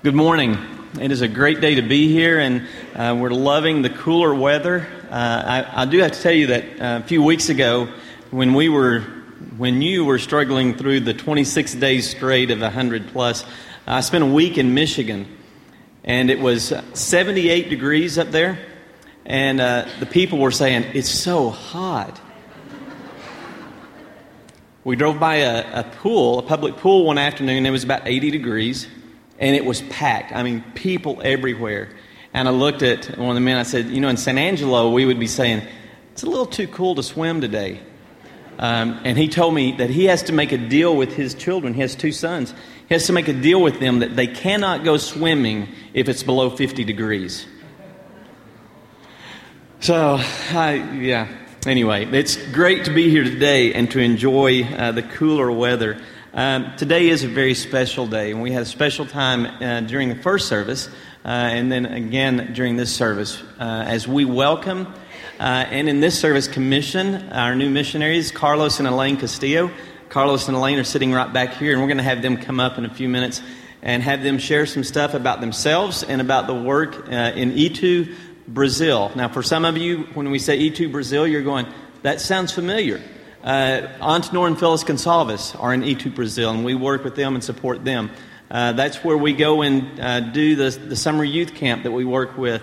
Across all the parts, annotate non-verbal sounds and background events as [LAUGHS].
Good morning. It is a great day to be here, and uh, we're loving the cooler weather. Uh, I, I, do have to tell you that uh, a few weeks ago, when we were, when you were struggling through the 26 days straight of 100 plus, I spent a week in Michigan, and it was 78 degrees up there, and uh, the people were saying it's so hot. We drove by a, a pool, a public pool, one afternoon. It was about 80 degrees and it was packed. I mean, people everywhere. And I looked at one of the men, I said, You know, in San Angelo, we would be saying, It's a little too cool to swim today. Um, and he told me that he has to make a deal with his children. He has two sons. He has to make a deal with them that they cannot go swimming if it's below 50 degrees. So, I, yeah. Anyway, it's great to be here today and to enjoy uh, the cooler weather. Um, today is a very special day, and we had a special time uh, during the first service, uh, and then again during this service, uh, as we welcome uh, and in this service commission our new missionaries, Carlos and Elaine Castillo. Carlos and Elaine are sitting right back here, and we're going to have them come up in a few minutes and have them share some stuff about themselves and about the work uh, in Itu, Brazil. Now, for some of you, when we say Itu, Brazil, you're going, that sounds familiar. Uh, Antenor and Phyllis Gonçalves are in Itu, Brazil, and we work with them and support them. Uh, that's where we go and uh, do the, the summer youth camp that we work with.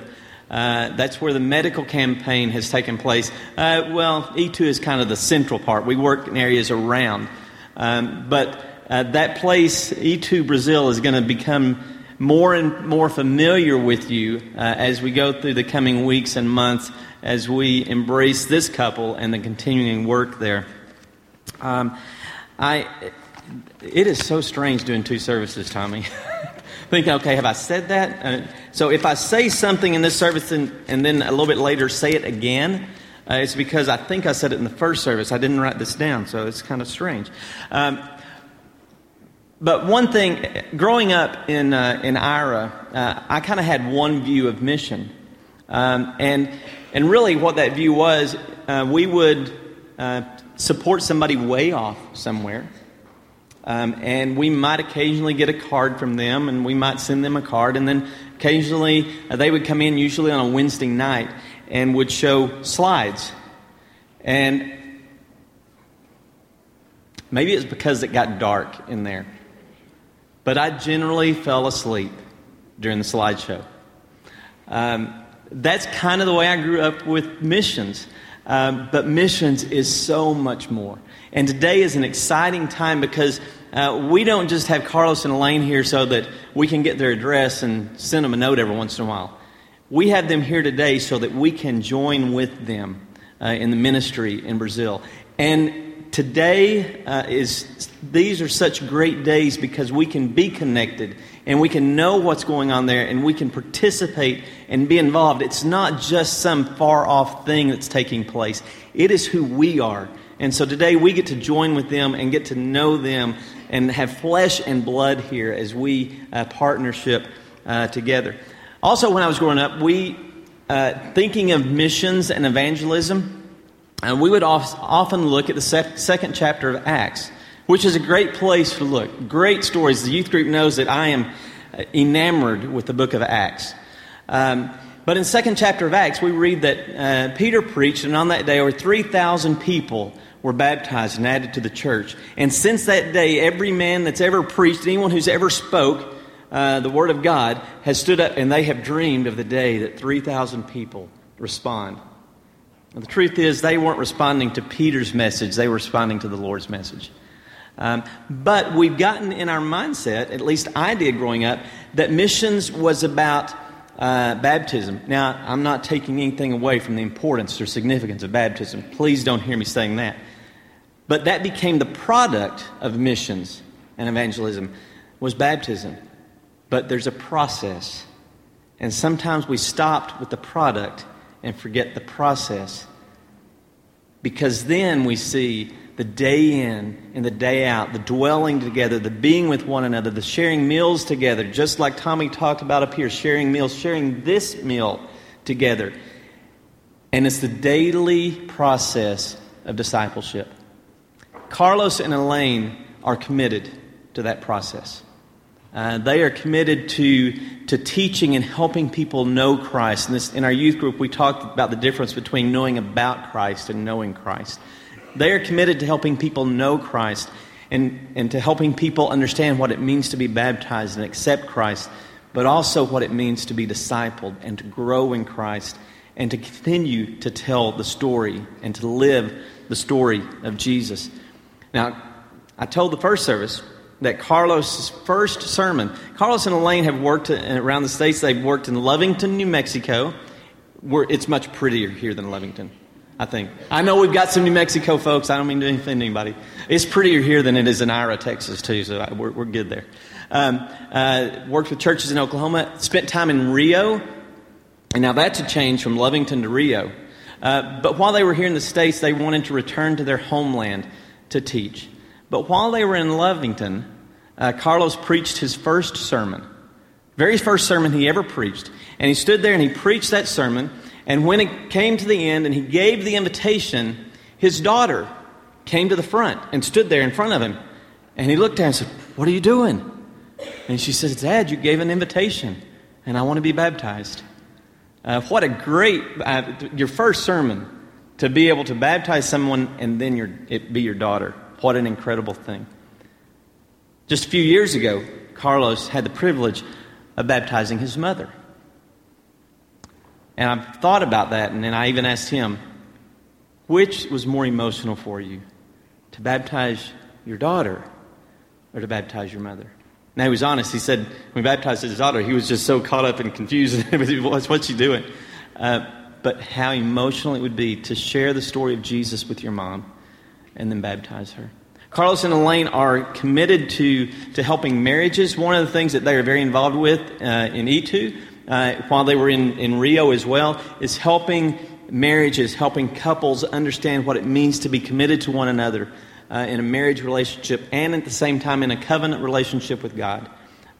Uh, that's where the medical campaign has taken place. Uh, well, Itu is kind of the central part. We work in areas around. Um, but uh, that place, Itu Brazil, is going to become more and more familiar with you uh, as we go through the coming weeks and months as we embrace this couple and the continuing work there. Um, I, it is so strange doing two services, Tommy. [LAUGHS] Thinking, okay, have I said that? Uh, so if I say something in this service and, and then a little bit later say it again, uh, it's because I think I said it in the first service. I didn't write this down, so it's kind of strange. Um, but one thing, growing up in, uh, in Ira, uh, I kind of had one view of mission. Um, and and really, what that view was, uh, we would uh, support somebody way off somewhere. Um, and we might occasionally get a card from them, and we might send them a card. And then occasionally uh, they would come in, usually on a Wednesday night, and would show slides. And maybe it's because it got dark in there. But I generally fell asleep during the slideshow. Um, that's kind of the way I grew up with missions. Um, but missions is so much more. And today is an exciting time because uh, we don't just have Carlos and Elaine here so that we can get their address and send them a note every once in a while. We have them here today so that we can join with them uh, in the ministry in Brazil. And today uh, is, these are such great days because we can be connected and we can know what's going on there and we can participate and be involved. It's not just some far off thing that's taking place, it is who we are. And so today we get to join with them and get to know them and have flesh and blood here as we uh, partnership uh, together. Also, when I was growing up, we, uh, thinking of missions and evangelism, uh, we would often look at the second chapter of Acts which is a great place to look. Great stories. The youth group knows that I am uh, enamored with the book of Acts. Um, but in second chapter of Acts, we read that uh, Peter preached, and on that day, over 3,000 people were baptized and added to the church. And since that day, every man that's ever preached, anyone who's ever spoke uh, the word of God, has stood up and they have dreamed of the day that 3,000 people respond. And the truth is, they weren't responding to Peter's message, they were responding to the Lord's message. Um, but we've gotten in our mindset, at least I did growing up, that missions was about uh, baptism. Now, I'm not taking anything away from the importance or significance of baptism. Please don't hear me saying that. But that became the product of missions and evangelism was baptism. But there's a process. And sometimes we stopped with the product and forget the process. Because then we see the day in and the day out, the dwelling together, the being with one another, the sharing meals together, just like Tommy talked about up here, sharing meals, sharing this meal together. And it's the daily process of discipleship. Carlos and Elaine are committed to that process. Uh, they are committed to, to teaching and helping people know Christ. In, this, in our youth group, we talked about the difference between knowing about Christ and knowing Christ. They are committed to helping people know Christ and, and to helping people understand what it means to be baptized and accept Christ, but also what it means to be discipled and to grow in Christ and to continue to tell the story and to live the story of Jesus. Now, I told the first service that Carlos' first sermon, Carlos and Elaine have worked around the States. They've worked in Lovington, New Mexico. Where it's much prettier here than Lovington, I think. I know we've got some New Mexico folks. I don't mean to offend anybody. It's prettier here than it is in Ira, Texas, too, so we're, we're good there. Um, uh, worked with churches in Oklahoma, spent time in Rio. And now that's a change from Lovington to Rio. Uh, but while they were here in the States, they wanted to return to their homeland to teach. But while they were in Lovington, uh, Carlos preached his first sermon, very first sermon he ever preached. And he stood there and he preached that sermon. And when it came to the end and he gave the invitation, his daughter came to the front and stood there in front of him. And he looked at her and said, What are you doing? And she said, Dad, you gave an invitation, and I want to be baptized. Uh, what a great, uh, your first sermon to be able to baptize someone and then your, it be your daughter. What an incredible thing. Just a few years ago, Carlos had the privilege of baptizing his mother. And I've thought about that, and then I even asked him, which was more emotional for you? To baptize your daughter or to baptize your mother? Now, he was honest. He said, when we baptized his daughter, he was just so caught up and confused. [LAUGHS] What's she doing? Uh, but how emotional it would be to share the story of Jesus with your mom and then baptize her. Carlos and Elaine are committed to, to helping marriages. One of the things that they are very involved with uh, in Itu, uh, while they were in, in Rio as well, is helping marriages, helping couples understand what it means to be committed to one another uh, in a marriage relationship and at the same time in a covenant relationship with God.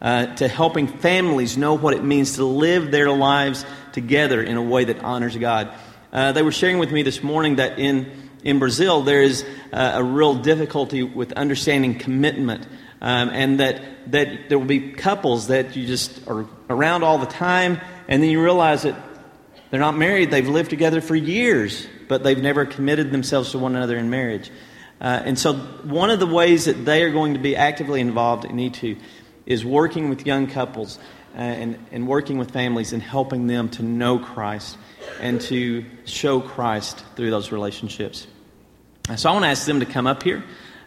Uh, to helping families know what it means to live their lives together in a way that honors God. Uh, they were sharing with me this morning that in, in Brazil there is uh, a real difficulty with understanding commitment. Um, and that, that there will be couples that you just are around all the time, and then you realize that they're not married, they've lived together for years, but they've never committed themselves to one another in marriage. Uh, and so, one of the ways that they are going to be actively involved in Itu is working with young couples uh, and, and working with families and helping them to know Christ and to show Christ through those relationships. So, I want to ask them to come up here.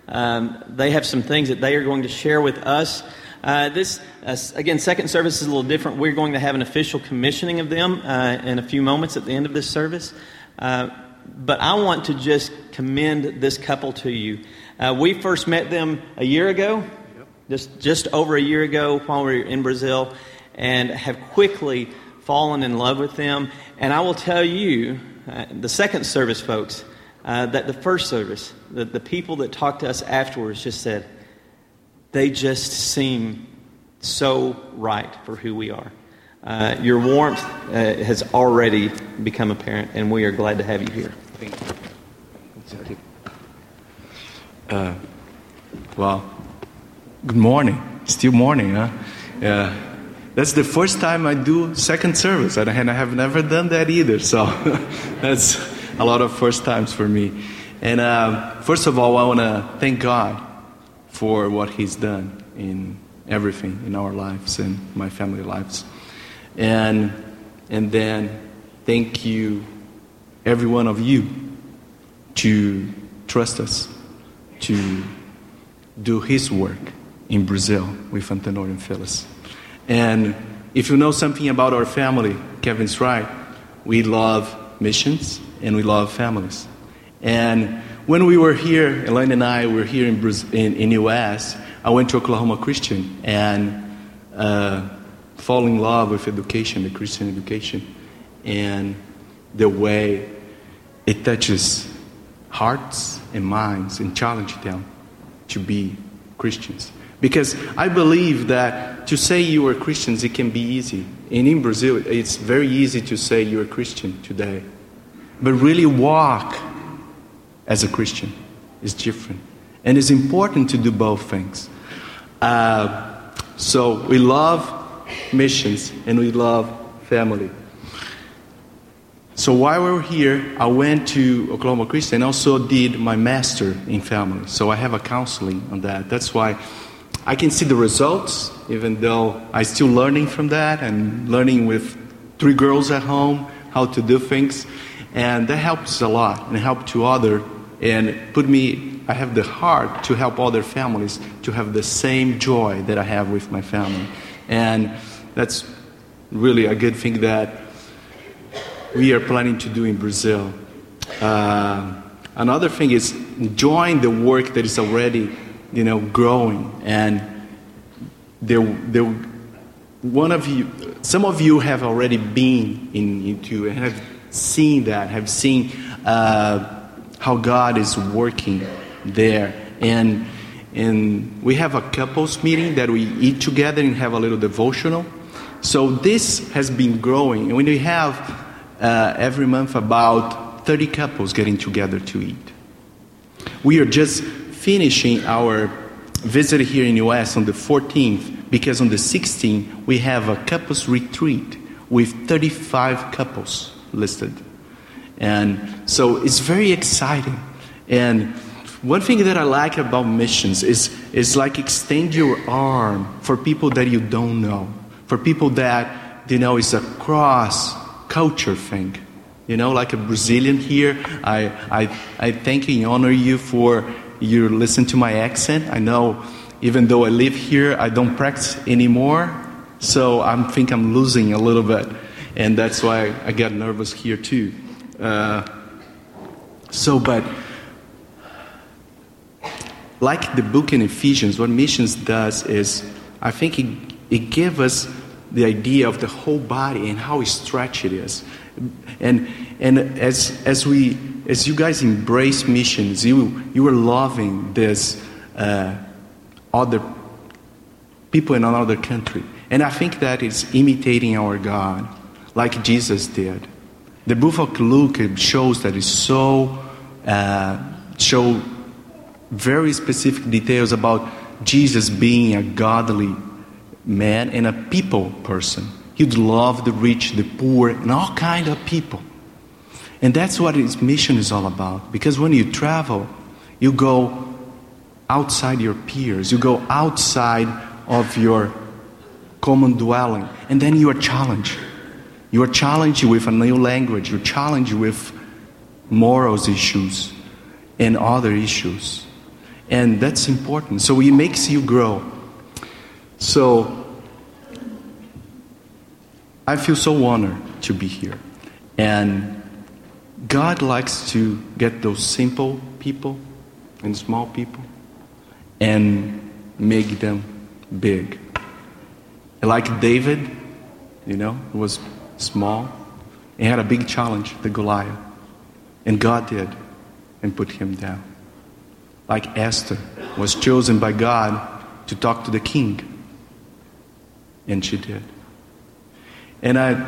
Um, they have some things that they are going to share with us. Uh, this, uh, again, second service is a little different. We're going to have an official commissioning of them uh, in a few moments at the end of this service. Uh, but I want to just commend this couple to you. Uh, we first met them a year ago, yep. just, just over a year ago while we were in Brazil, and have quickly fallen in love with them. And I will tell you, uh, the second service folks, uh, that the first service, the, the people that talked to us afterwards just said, they just seem so right for who we are. Uh, your warmth uh, has already become apparent, and we are glad to have you here. Uh, well, good morning. Still morning, huh? Yeah. That's the first time I do second service, and I have never done that either. So [LAUGHS] that's a lot of first times for me. And uh, first of all, I want to thank God for what He's done in everything in our lives and my family lives. And, and then thank you, every one of you, to trust us, to do His work in Brazil with Antenor and Phyllis. And if you know something about our family, Kevin's right. We love missions and we love families. And when we were here, Elaine and I were here in, in, in US, I went to Oklahoma Christian and uh, fall in love with education, the Christian education, and the way it touches hearts and minds and challenges them to be Christians. Because I believe that to say you are Christians, it can be easy. And in Brazil, it's very easy to say you're a Christian today. But really walk as a Christian is different. And it's important to do both things. Uh, So we love missions and we love family. So while we were here, I went to Oklahoma Christian and also did my master in family. So I have a counseling on that. That's why I can see the results, even though I'm still learning from that and learning with three girls at home how to do things. And that helps a lot and help to other and put me, I have the heart to help other families to have the same joy that I have with my family. And that's really a good thing that we are planning to do in Brazil. Uh, another thing is join the work that is already, you know, growing. And there, there, one of you, some of you have already been in Itu and have seen that, have seen uh, how God is working there. And and we have a couples meeting that we eat together and have a little devotional. So this has been growing, and we have uh, every month about 30 couples getting together to eat. We are just finishing our visit here in US on the 14th because on the 16th we have a couples retreat with 35 couples listed. And so it's very exciting. And one thing that I like about missions is, is like extend your arm for people that you don't know, for people that, you know, it's a cross culture thing. You know, like a Brazilian here, I, I, I thank and honor you for you listen to my accent. I know even though I live here, I don't practice anymore. So I think I'm losing a little bit. And that's why I got nervous here too. Uh, so, but like the book in Ephesians, what missions does is, I think it, it gives us the idea of the whole body and how stretched it is. And, and as, as, we, as you guys embrace missions, you, you are loving this uh, other people in another country. And I think that is imitating our God, like Jesus did. The book of Luke shows that it's so, uh, show very specific details about Jesus being a godly man and a people person. He'd love the rich, the poor, and all kind of people. And that's what his mission is all about. Because when you travel, you go outside your peers, you go outside of your common dwelling, and then you are challenged. You are challenged with a new language, you're challenged with morals issues and other issues. And that's important. So it makes you grow. So I feel so honored to be here. And God likes to get those simple people and small people and make them big. Like David, you know, was small He had a big challenge, the Goliath. And God did and put him down. Like Esther was chosen by God to talk to the king and she did. And I,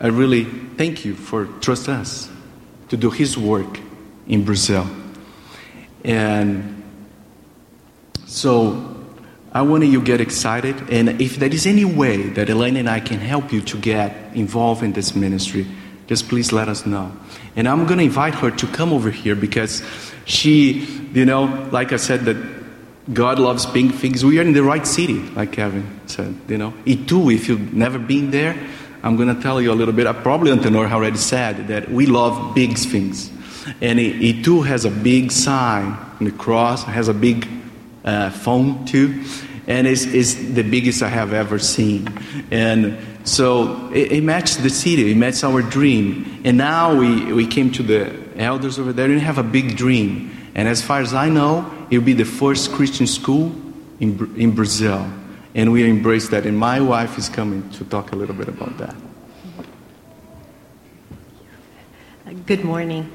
I really thank you for trust us to do His work in Brazil. And so I want you to get excited. And if there is any way that Elaine and I can help you to get involved in this ministry, just please let us know. And I'm going to invite her to come over here because she, you know, like I said, that God loves big things. We are in the right city, like Kevin said. You know, Itu, if you've never been there, I'm going to tell you a little bit. Probably Antenor already said that we love big things. And Itu has a big sign in the cross, has a big uh, phone too, and it's, it's the biggest I have ever seen. And so it, it matched the city, it matched our dream. And now we, we came to the elders over there and have a big dream. And as far as I know, it will be the first Christian school in, in Brazil. And we embrace that. And my wife is coming to talk a little bit about that. Good morning.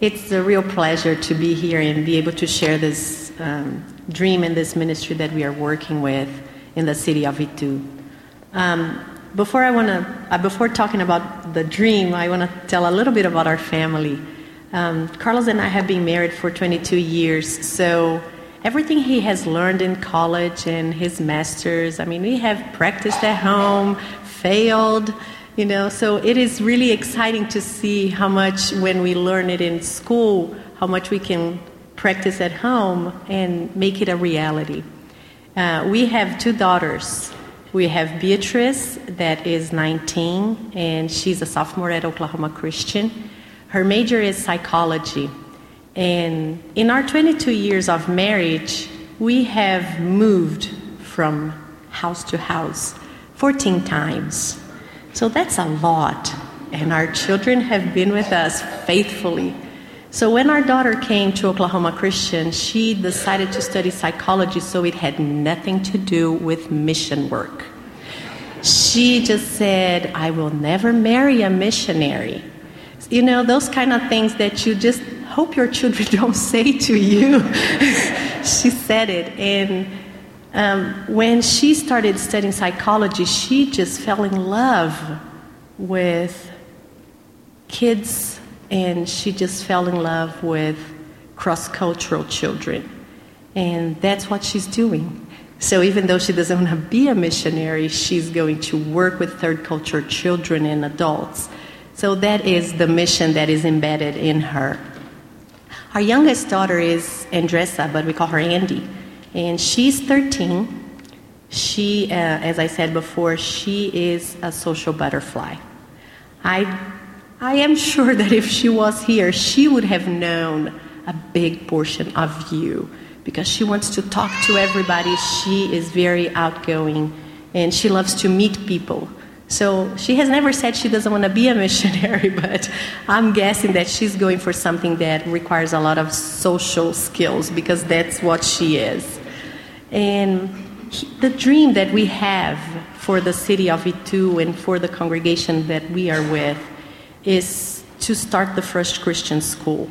It's a real pleasure to be here and be able to share this um, dream and this ministry that we are working with in the city of Itu. Um, before I want to, uh, before talking about the dream, I want to tell a little bit about our family. Um, Carlos and I have been married for 22 years, so everything he has learned in college and his master's. I mean, we have practiced at home, failed, you know, so it is really exciting to see how much when we learn it in school, how much we can practice at home and make it a reality. Uh, we have two daughters. We have Beatrice, that is 19, and she's a sophomore at Oklahoma Christian. Her major is psychology. And in our 22 years of marriage, we have moved from house to house 14 times. So that's a lot. And our children have been with us faithfully. So when our daughter came to Oklahoma Christian, she decided to study psychology so it had nothing to do with mission work. She just said, I will never marry a missionary. You know, those kind of things that you just hope your children [LAUGHS] don't say to you. [LAUGHS] she said it. And um, when she started studying psychology, she just fell in love with kids and she just fell in love with cross cultural children. And that's what she's doing. So even though she doesn't want to be a missionary, she's going to work with third culture children and adults. So that is the mission that is embedded in her. Our youngest daughter is Andressa, but we call her Andy. And she's 13. She, uh, as I said before, she is a social butterfly. I, I am sure that if she was here, she would have known a big portion of you because she wants to talk to everybody. She is very outgoing and she loves to meet people. So she has never said she doesn't want to be a missionary, [LAUGHS] but I'm guessing that she's going for something that requires a lot of social skills because that's what she is. And he, the dream that we have for the city of Itu and for the congregation that we are with is to start the first Christian school.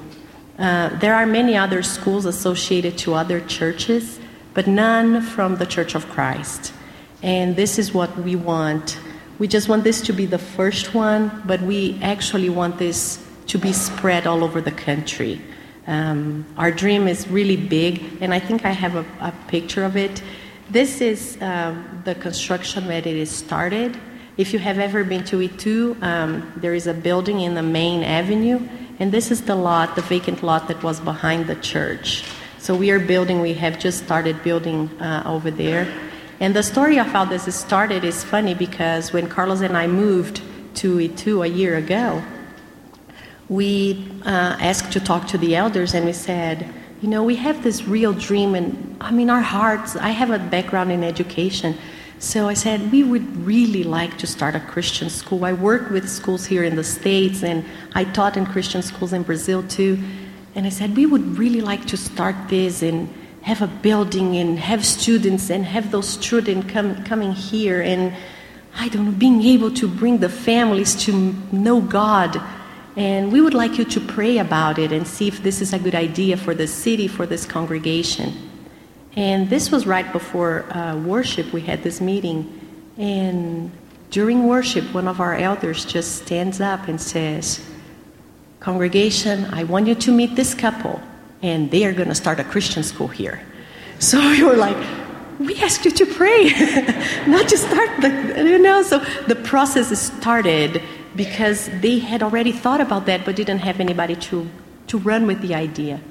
Uh, there are many other schools associated to other churches, but none from the Church of Christ. And this is what we want we just want this to be the first one, but we actually want this to be spread all over the country. Um, our dream is really big, and I think I have a, a picture of it. This is um, the construction that it is started. If you have ever been to Itu, um, there is a building in the main avenue, and this is the lot, the vacant lot that was behind the church. So we are building, we have just started building uh, over there. And the story of how this started is funny because when Carlos and I moved to Itu a year ago, we uh, asked to talk to the elders and we said, you know, we have this real dream and I mean, our hearts, I have a background in education. So I said, we would really like to start a Christian school. I work with schools here in the States and I taught in Christian schools in Brazil too. And I said, we would really like to start this and have a building and have students and have those students come, coming here and I don't know, being able to bring the families to know God. And we would like you to pray about it and see if this is a good idea for the city, for this congregation. And this was right before uh, worship, we had this meeting. And during worship, one of our elders just stands up and says, Congregation, I want you to meet this couple and they are going to start a Christian school here. [LAUGHS] So we were like, we asked you to pray, [LAUGHS] not to start the, you know. So the process started because they had already thought about that, but didn't have anybody to, to run with the idea.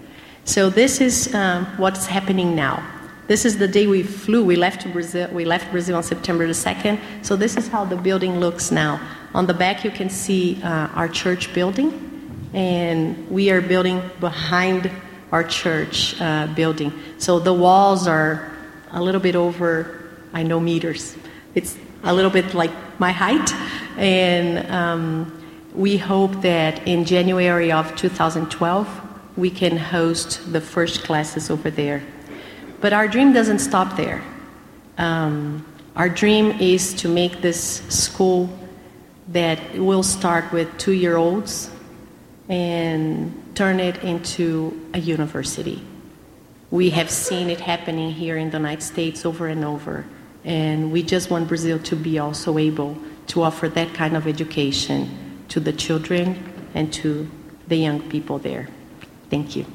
So this is um, what's happening now. This is the day we flew. We left Brazil. We left Brazil on September the second. So this is how the building looks now. On the back, you can see uh, our church building, and we are building behind our church uh, building. So the walls are a little bit over, I know, meters. It's a little bit like my height. And um, we hope that in January of 2012, we can host the first classes over there. But our dream doesn't stop there. Um, our dream is to make this school that will start with two year olds and turn it into a university. We have seen it happening here in the United States over and over, and we just want Brazil to be also able to offer that kind of education to the children and to the young people there. Thank you.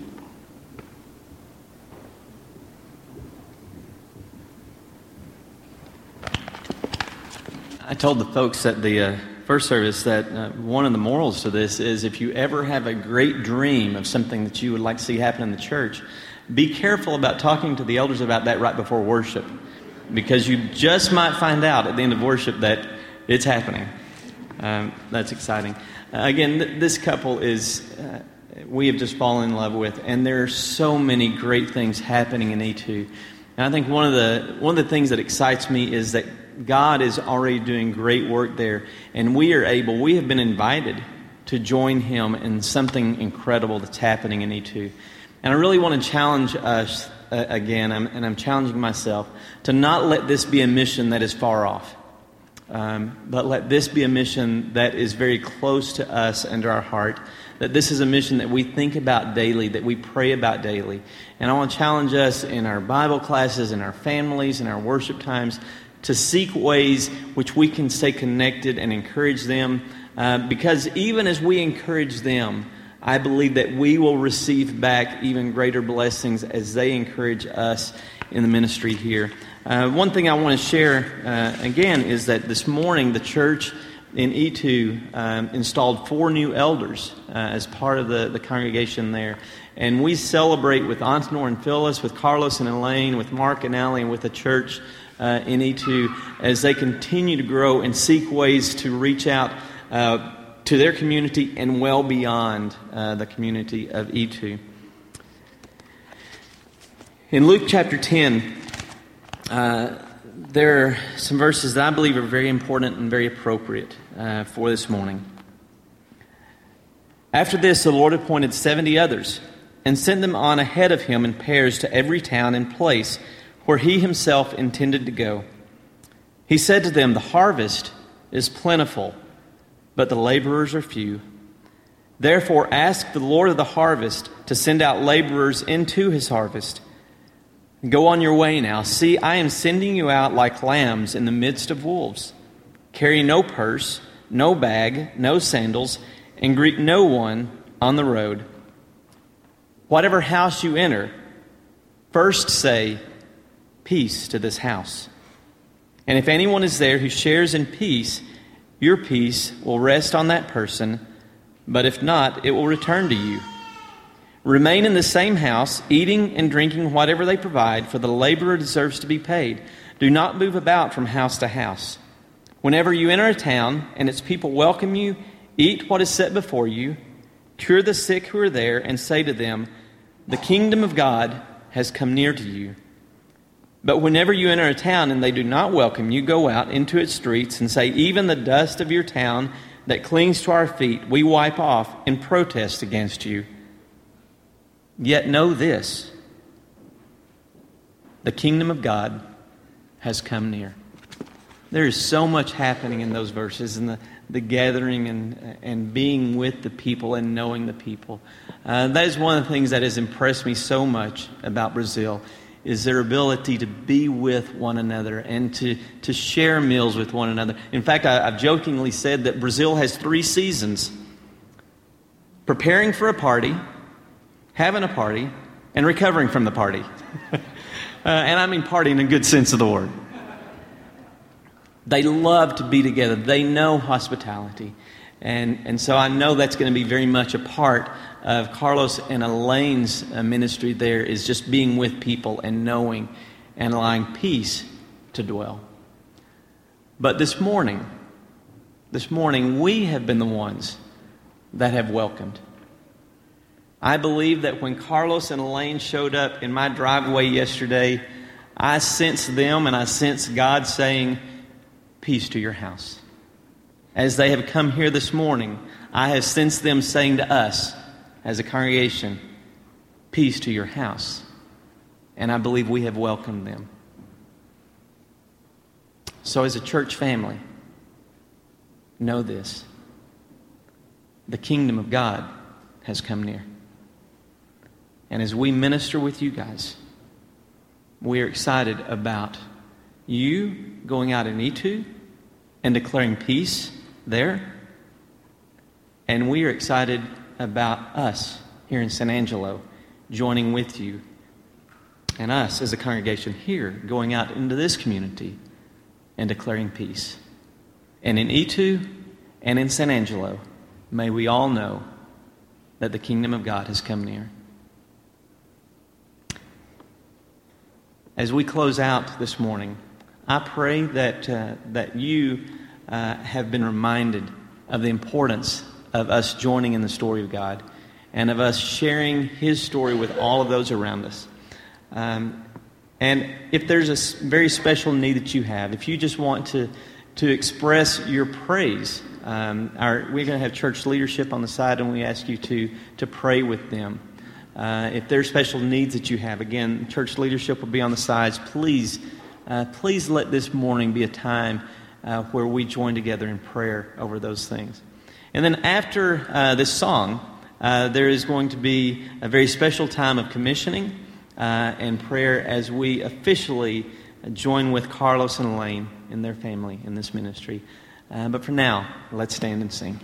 I told the folks at the uh, first service that uh, one of the morals to this is if you ever have a great dream of something that you would like to see happen in the church, be careful about talking to the elders about that right before worship because you just might find out at the end of worship that it's happening. Um, that's exciting. Uh, again, th- this couple is uh, we have just fallen in love with, and there are so many great things happening in Itu. And I think one of the, one of the things that excites me is that God is already doing great work there, and we are able, we have been invited to join Him in something incredible that's happening in Itu. And I really want to challenge us uh, again, I'm, and I'm challenging myself, to not let this be a mission that is far off. Um, but let this be a mission that is very close to us and to our heart. That this is a mission that we think about daily, that we pray about daily. And I want to challenge us in our Bible classes, in our families, in our worship times, to seek ways which we can stay connected and encourage them. Uh, because even as we encourage them, I believe that we will receive back even greater blessings as they encourage us in the ministry here. Uh, one thing I want to share uh, again is that this morning the church in Itu um, installed four new elders uh, as part of the, the congregation there. And we celebrate with Antenor and Phyllis, with Carlos and Elaine, with Mark and Allie, and with the church uh, in Itu as they continue to grow and seek ways to reach out uh, to their community and well beyond uh, the community of Itu. In Luke chapter 10, uh, there are some verses that I believe are very important and very appropriate uh, for this morning. After this, the Lord appointed 70 others and sent them on ahead of him in pairs to every town and place where he himself intended to go. He said to them, The harvest is plentiful but the laborers are few. Therefore, ask the Lord of the harvest to send out laborers into his harvest. Go on your way now. See, I am sending you out like lambs in the midst of wolves. Carry no purse, no bag, no sandals, and greet no one on the road. Whatever house you enter, first say, Peace to this house. And if anyone is there who shares in peace, your peace will rest on that person, but if not, it will return to you. Remain in the same house, eating and drinking whatever they provide, for the laborer deserves to be paid. Do not move about from house to house. Whenever you enter a town and its people welcome you, eat what is set before you, cure the sick who are there, and say to them, The kingdom of God has come near to you. But whenever you enter a town and they do not welcome you, go out into its streets and say, Even the dust of your town that clings to our feet, we wipe off in protest against you. Yet know this the kingdom of God has come near. There is so much happening in those verses and the, the gathering and, and being with the people and knowing the people. Uh, that is one of the things that has impressed me so much about Brazil is their ability to be with one another and to, to share meals with one another. In fact, I, have jokingly said that Brazil has three seasons preparing for a party, having a party, and recovering from the party. [LAUGHS] uh, and I mean party in a good sense of the word. They love to be together, they know hospitality. And, and so I know that's going to be very much a part of Carlos and Elaine's uh, ministry there is just being with people and knowing and allowing peace to dwell. But this morning, this morning, we have been the ones that have welcomed. I believe that when Carlos and Elaine showed up in my driveway yesterday, I sensed them and I sensed God saying, Peace to your house. As they have come here this morning, I have sensed them saying to us, as a congregation, peace to your house. And I believe we have welcomed them. So, as a church family, know this the kingdom of God has come near. And as we minister with you guys, we are excited about you going out in Itu and declaring peace there. And we are excited about us here in San Angelo joining with you and us as a congregation here going out into this community and declaring peace. And in Itu and in San Angelo, may we all know that the kingdom of God has come near. As we close out this morning, I pray that, uh, that you uh, have been reminded of the importance of us joining in the story of God and of us sharing His story with all of those around us. Um, and if there's a very special need that you have, if you just want to, to express your praise, um, our, we're going to have church leadership on the side, and we ask you to, to pray with them. Uh, if there's special needs that you have, again, church leadership will be on the sides. Please, uh, please let this morning be a time uh, where we join together in prayer over those things. And then after uh, this song, uh, there is going to be a very special time of commissioning uh, and prayer as we officially join with Carlos and Elaine and their family in this ministry. But for now, let's stand and sing.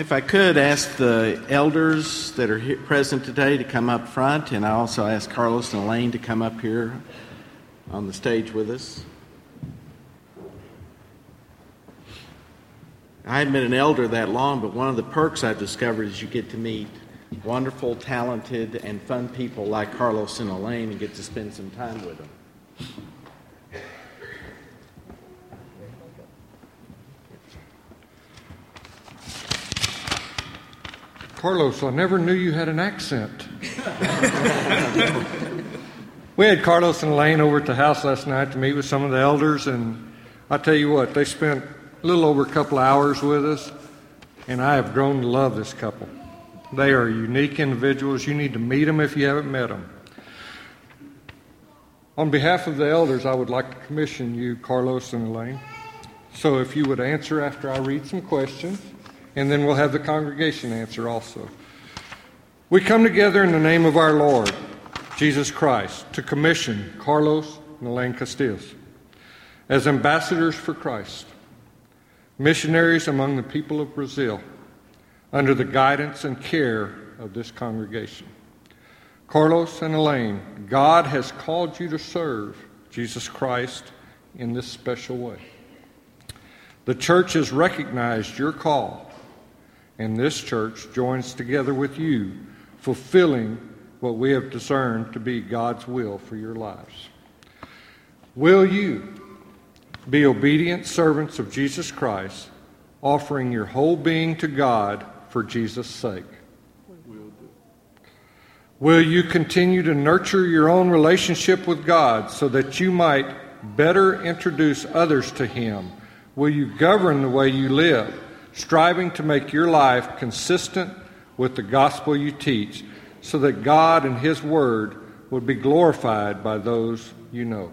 If I could ask the elders that are here, present today to come up front, and I also ask Carlos and Elaine to come up here on the stage with us. I haven't been an elder that long, but one of the perks I've discovered is you get to meet wonderful, talented, and fun people like Carlos and Elaine and get to spend some time with them. Carlos, I never knew you had an accent. we had Carlos and Elaine over at the house last night to meet with some of the elders, and I tell you what, they spent a little over a couple hours with us, and I have grown to love this couple. They are unique individuals. You need to meet them if you haven't met them. On behalf of the elders, I would like to commission you, Carlos and Elaine. So if you would answer after I read some questions and then we'll have the congregation answer also. We come together in the name of our Lord, Jesus Christ, to commission Carlos and Elaine Castillos as ambassadors for Christ, missionaries among the people of Brazil, under the guidance and care of this congregation. Carlos and Elaine, God has called you to serve Jesus Christ in this special way. The church has recognized your call and this church joins together with you, fulfilling what we have discerned to be God's will for your lives. Will you be obedient servants of Jesus Christ, offering your whole being to God for Jesus' sake? Will you continue to nurture your own relationship with God so that you might better introduce others to Him? Will you govern the way you live? Striving to make your life consistent with the gospel you teach so that God and His Word would be glorified by those you know.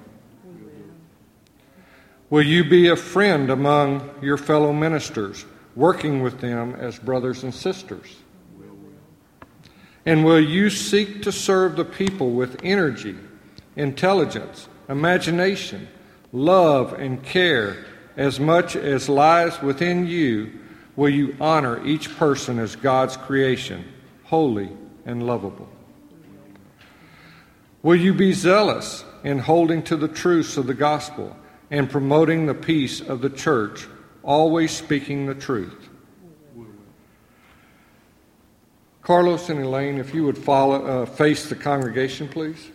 Will you be a friend among your fellow ministers, working with them as brothers and sisters? And will you seek to serve the people with energy, intelligence, imagination, love, and care as much as lies within you will you honor each person as God's creation, holy and lovable? Will you be zealous in holding to the truths of the gospel and promoting the peace of the church, always speaking the truth? Carlos and Elaine, if you would follow, uh, face the congregation, please.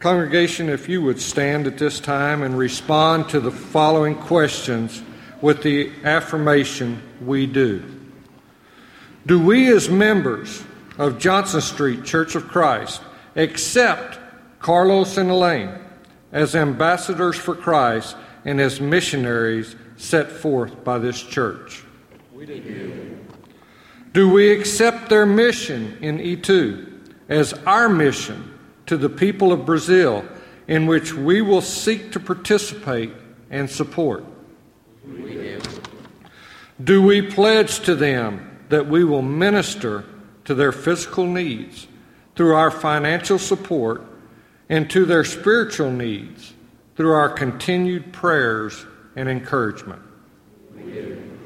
Congregation, if you would stand at this time and respond to the following questions with the affirmation, We do. Do we, as members of Johnson Street Church of Christ, accept Carlos and Elaine as ambassadors for Christ and as missionaries set forth by this church? We do. Do we accept their mission in Itu as our mission to the people of Brazil, in which we will seek to participate and support? We do. Do we pledge to them that we will minister to their physical needs through our financial support and to their spiritual needs through our continued prayers and encouragement? We do.